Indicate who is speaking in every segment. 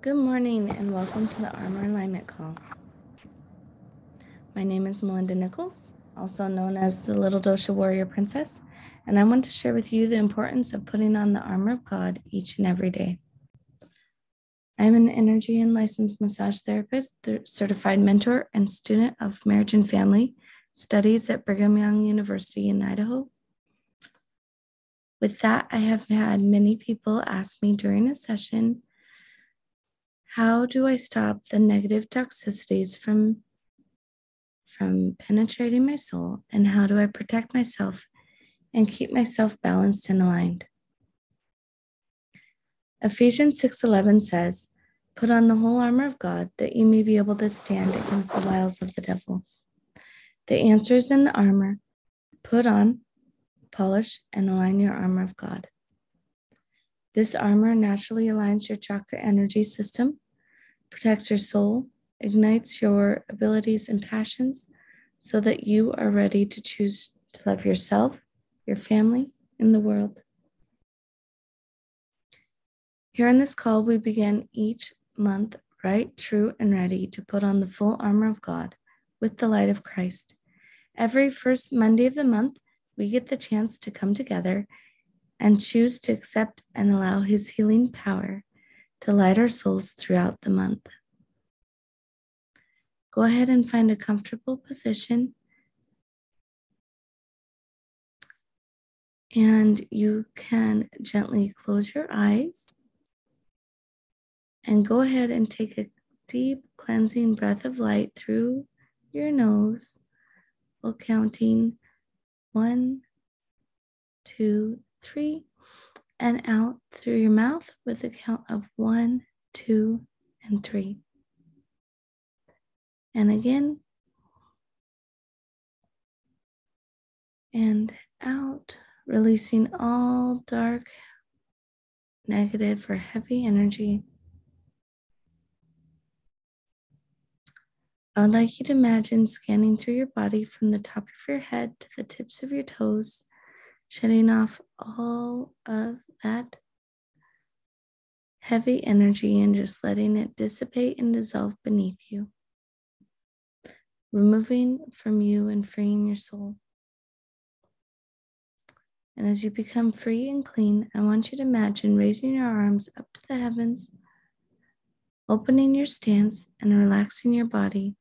Speaker 1: Good morning and welcome to the Armor Alignment Call. My name is Melinda Nichols, also known as the Little Dosha Warrior Princess, and I want to share with you the importance of putting on the armor of God each and every day. I am an energy and licensed massage therapist, certified mentor, and student of marriage and family studies at Brigham Young University in Idaho. With that, I have had many people ask me during a session how do I stop the negative toxicities from from penetrating my soul and how do I protect myself and keep myself balanced and aligned? Ephesians 6:11 says, "Put on the whole armor of God that you may be able to stand against the wiles of the devil." The answer is in the armor. Put on, polish, and align your armor of God. This armor naturally aligns your chakra energy system, protects your soul, ignites your abilities and passions so that you are ready to choose to love yourself, your family, and the world. Here in this call, we begin each month right, true, and ready to put on the full armor of God with the light of Christ. Every first Monday of the month, we get the chance to come together and choose to accept and allow His healing power to light our souls throughout the month. Go ahead and find a comfortable position. And you can gently close your eyes and go ahead and take a deep cleansing breath of light through your nose while counting one, two, three, and out through your mouth with a count of one, two, and three. And again, and out, releasing all dark, negative, or heavy energy. I would like you to imagine scanning through your body from the top of your head to the tips of your toes shedding off all of that heavy energy and just letting it dissipate and dissolve beneath you, removing from you and freeing your soul. And as you become free and clean, I want you to imagine raising your arms up to the heavens, opening your stance, and relaxing your body,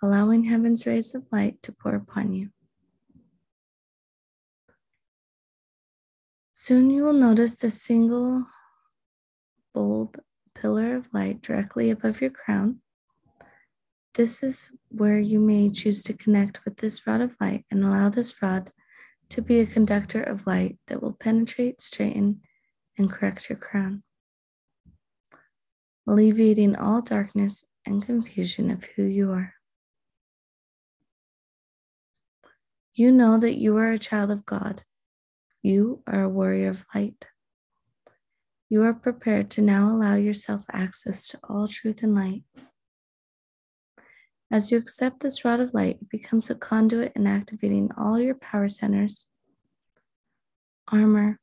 Speaker 1: allowing heaven's rays of light to pour upon you. Soon you will notice a single bold pillar of light directly above your crown. This is where you may choose to connect with this rod of light and allow this rod to be a conductor of light that will penetrate, straighten, and correct your crown, alleviating all darkness and confusion of who you are. You know that you are a child of God you are a warrior of light. You are prepared to now allow yourself access to all truth and light. As you accept this rod of light, it becomes a conduit in activating all your power centers, armor,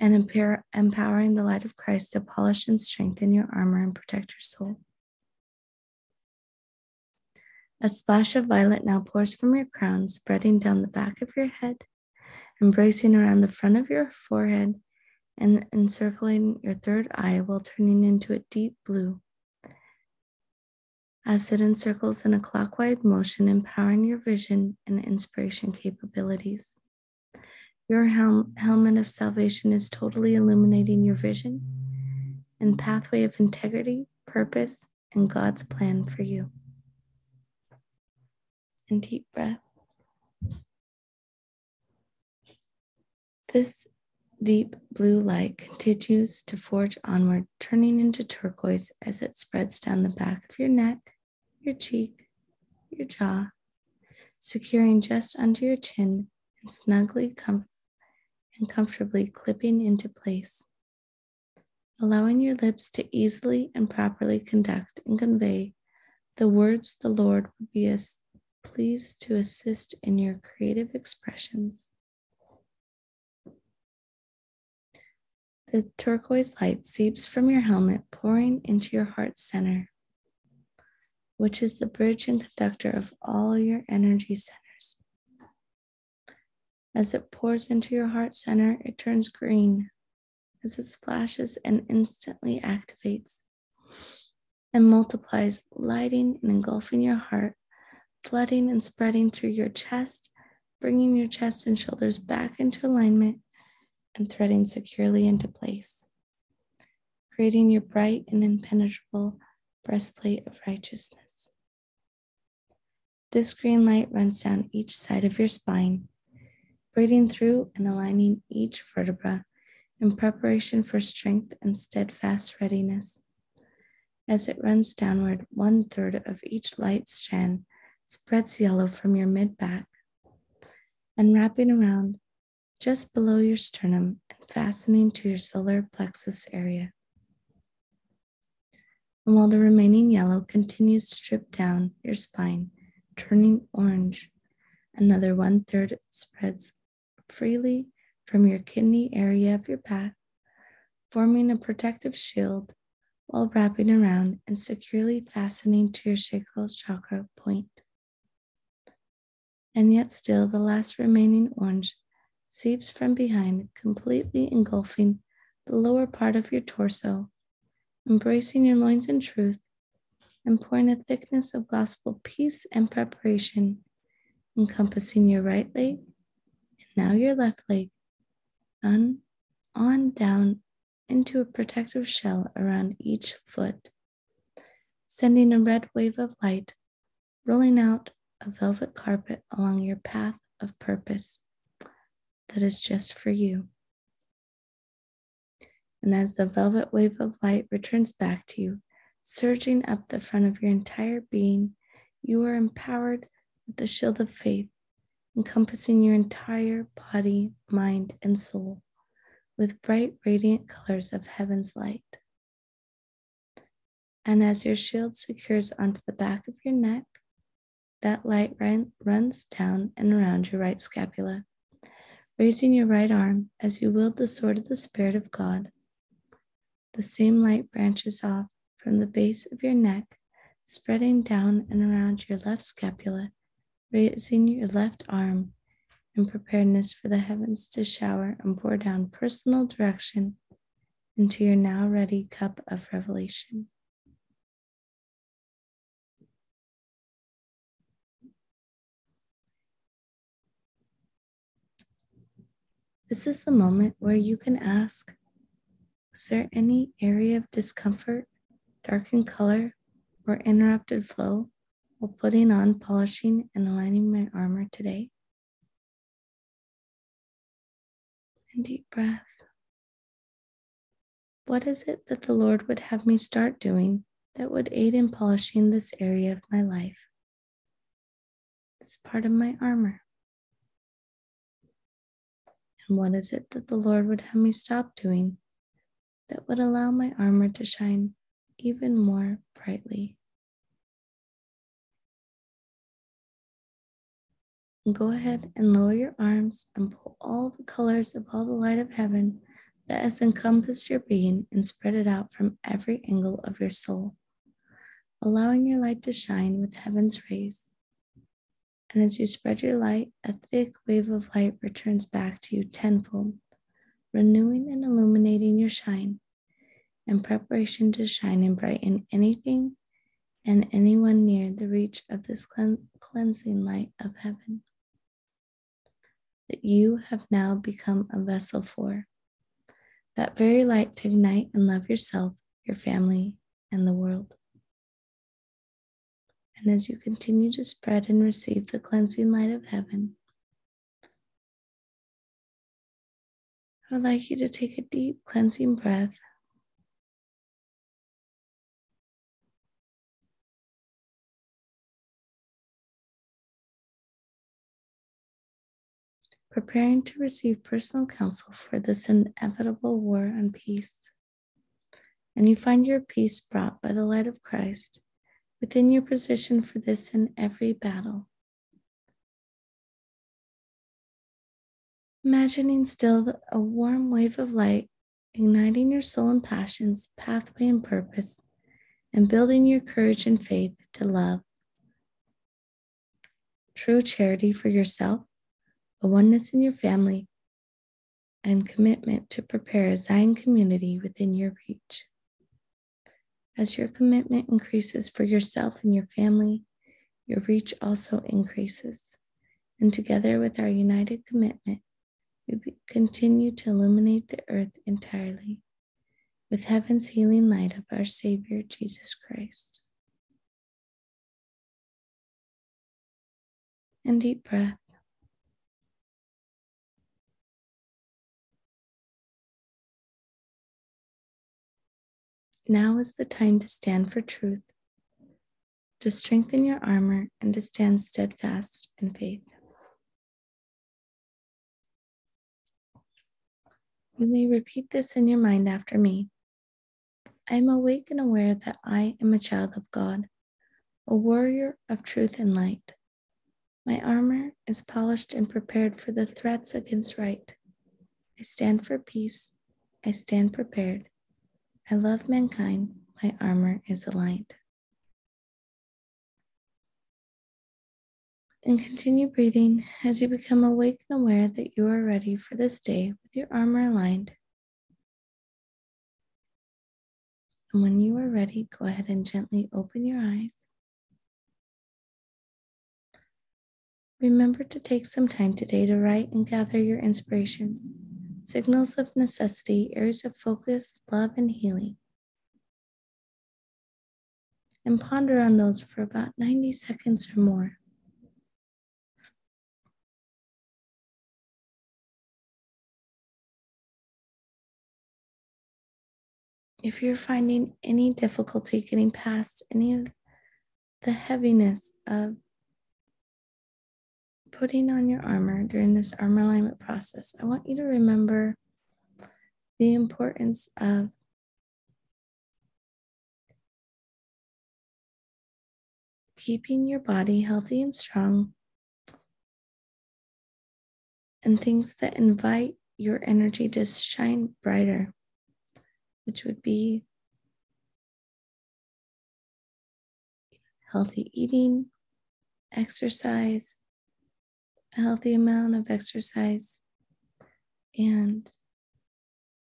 Speaker 1: and empower, empowering the light of Christ to polish and strengthen your armor and protect your soul. A splash of violet now pours from your crown, spreading down the back of your head embracing around the front of your forehead and encircling your third eye while turning into a deep blue. As it encircles in a clockwise motion, empowering your vision and inspiration capabilities. Your hel- helmet of salvation is totally illuminating your vision and pathway of integrity, purpose, and God's plan for you. And deep breath. This deep blue light continues to forge onward, turning into turquoise as it spreads down the back of your neck, your cheek, your jaw, securing just under your chin and snugly com- and comfortably clipping into place, allowing your lips to easily and properly conduct and convey the words the Lord would be as pleased to assist in your creative expressions. The turquoise light seeps from your helmet, pouring into your heart center, which is the bridge and conductor of all your energy centers. As it pours into your heart center, it turns green as it splashes and instantly activates and multiplies, lighting and engulfing your heart, flooding and spreading through your chest, bringing your chest and shoulders back into alignment and threading securely into place, creating your bright and impenetrable breastplate of righteousness. This green light runs down each side of your spine, breathing through and aligning each vertebra in preparation for strength and steadfast readiness. As it runs downward, one third of each light strand spreads yellow from your mid back and wrapping around just below your sternum and fastening to your solar plexus area. And while the remaining yellow continues to drip down your spine, turning orange, another one third spreads freely from your kidney area of your back, forming a protective shield while wrapping around and securely fastening to your sacral chakra point. And yet, still, the last remaining orange seeps from behind, completely engulfing the lower part of your torso, embracing your loins in truth, and pouring a thickness of gospel peace and preparation, encompassing your right leg and now your left leg, on, on down into a protective shell around each foot, sending a red wave of light rolling out a velvet carpet along your path of purpose that is just for you. And as the velvet wave of light returns back to you, surging up the front of your entire being, you are empowered with the shield of faith, encompassing your entire body, mind, and soul with bright, radiant colors of heaven's light. And as your shield secures onto the back of your neck, that light run, runs down and around your right scapula, raising your right arm as you wield the sword of the Spirit of God. The same light branches off from the base of your neck, spreading down and around your left scapula, raising your left arm in preparedness for the heavens to shower and pour down personal direction into your now ready cup of revelation. This is the moment where you can ask Was there any area of discomfort, darkened color, or interrupted flow while putting on, polishing, and aligning my armor today? And deep breath. What is it that the Lord would have me start doing that would aid in polishing this area of my life? This part of my armor. And what is it that the Lord would have me stop doing that would allow my armor to shine even more brightly? Go ahead and lower your arms and pull all the colors of all the light of heaven that has encompassed your being and spread it out from every angle of your soul, allowing your light to shine with heaven's rays and as you spread your light, a thick wave of light returns back to you tenfold, renewing and illuminating your shine in preparation to shine and brighten anything and anyone near the reach of this cleansing light of heaven that you have now become a vessel for. That very light to ignite and love yourself, your family, and the world. And as you continue to spread and receive the cleansing light of heaven, I would like you to take a deep cleansing breath. Preparing to receive personal counsel for this inevitable war on peace. And you find your peace brought by the light of Christ within your position for this in every battle. Imagining still a warm wave of light igniting your soul and passions, pathway and purpose, and building your courage and faith to love. True charity for yourself, a oneness in your family, and commitment to prepare a Zion community within your reach. As your commitment increases for yourself and your family, your reach also increases. And together with our united commitment, we continue to illuminate the earth entirely with heaven's healing light of our Savior Jesus Christ. And deep breath. Now is the time to stand for truth, to strengthen your armor, and to stand steadfast in faith. You may repeat this in your mind after me. I am awake and aware that I am a child of God, a warrior of truth and light. My armor is polished and prepared for the threats against right. I stand for peace. I stand prepared. I love mankind. My armor is aligned. and continue breathing as you become awake and aware that you are ready for this day with your armor aligned. And when you are ready, go ahead and gently open your eyes. Remember to take some time today to write and gather your inspirations, signals of necessity, areas of focus, love, and healing. And ponder on those for about 90 seconds or more. if you're finding any difficulty getting past any of the heaviness of putting on your armor during this armor alignment process, I want you to remember the importance of keeping your body healthy and strong and things that invite your energy to shine brighter which would be healthy eating, exercise, a healthy amount of exercise, and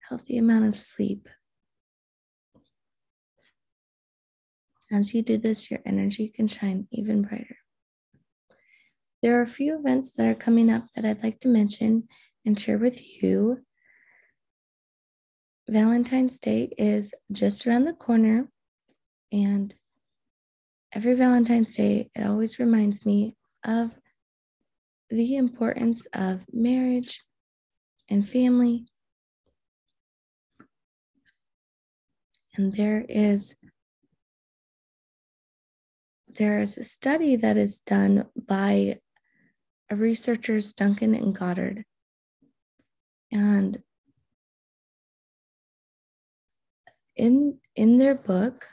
Speaker 1: healthy amount of sleep. As you do this, your energy can shine even brighter. There are a few events that are coming up that I'd like to mention and share with you Valentine's Day is just around the corner. And every Valentine's Day, it always reminds me of the importance of marriage and family. And there is there is a study that is done by researchers Duncan and Goddard. And in in their book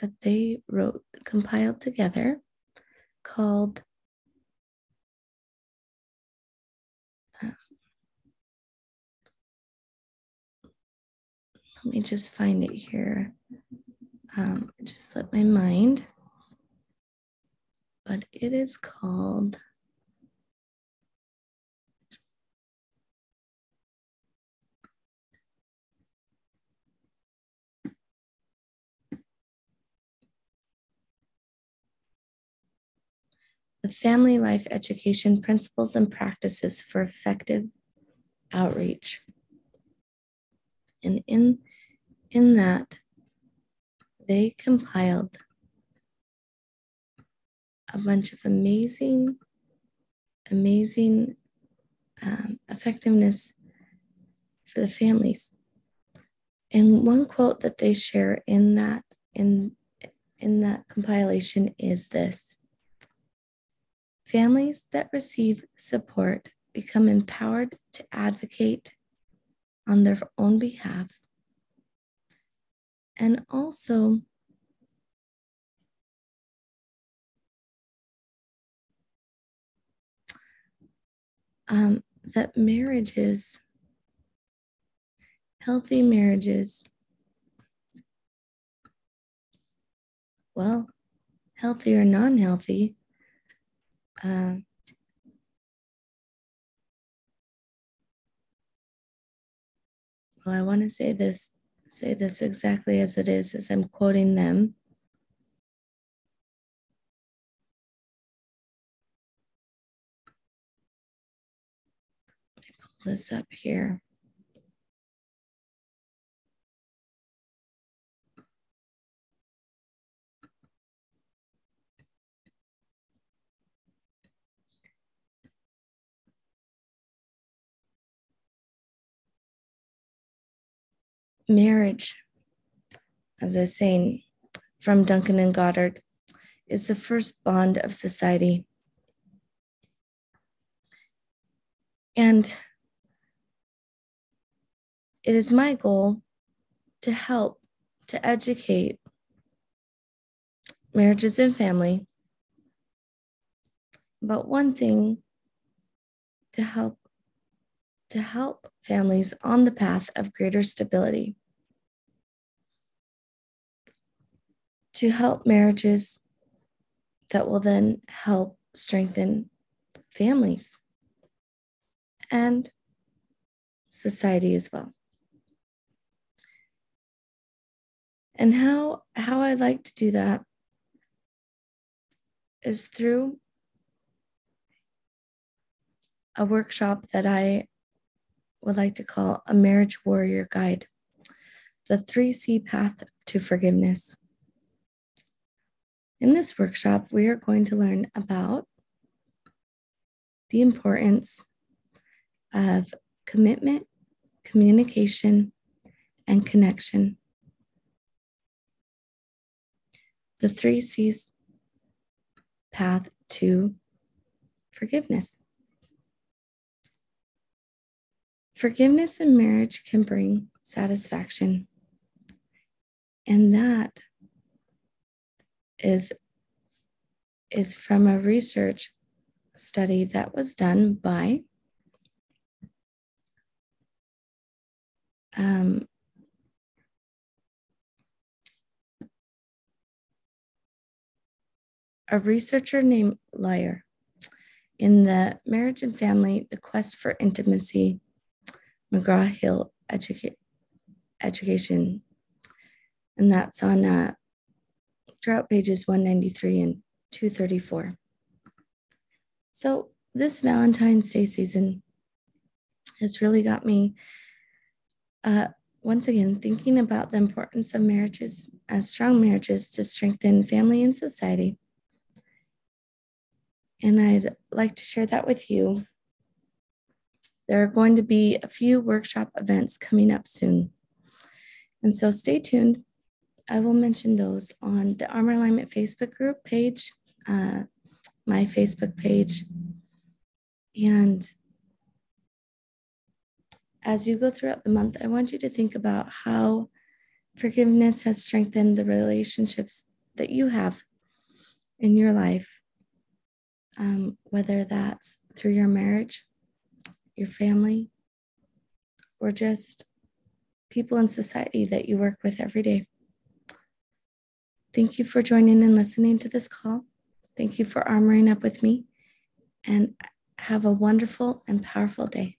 Speaker 1: that they wrote compiled together called let me just find it here um, just slipped my mind but it is called the Family Life Education Principles and Practices for Effective Outreach. And in, in that, they compiled a bunch of amazing, amazing um, effectiveness for the families. And one quote that they share in that in in that compilation is this Families that receive support become empowered to advocate on their own behalf. And also, um, that marriages healthy marriages, well, healthy or non healthy, uh, well, I want to say this, say this exactly as it is, as I'm quoting them. Pull this up here. Marriage, as I was saying from Duncan and Goddard, is the first bond of society. And it is my goal to help, to educate marriages and family about one thing to help to help families on the path of greater stability, to help marriages that will then help strengthen families and society as well. And how how I like to do that is through a workshop that I would like to call a marriage warrior guide the 3C path to forgiveness. In this workshop, we are going to learn about the importance of commitment, communication, and connection. The three C's path to forgiveness. Forgiveness in marriage can bring satisfaction. And that is, is from a research study that was done by um, a researcher named Lyer in the Marriage and Family, The Quest for Intimacy McGraw Hill Educa- Education. And that's on uh, throughout pages 193 and 234. So, this Valentine's Day season has really got me uh, once again thinking about the importance of marriages as strong marriages to strengthen family and society. And I'd like to share that with you there are going to be a few workshop events coming up soon. And so stay tuned. I will mention those on the Armor Alignment Facebook group page, uh, my Facebook page. And as you go throughout the month, I want you to think about how forgiveness has strengthened the relationships that you have in your life, um, whether that's through your marriage your family, or just people in society that you work with every day. Thank you for joining and listening to this call. Thank you for armoring up with me, and have a wonderful and powerful day.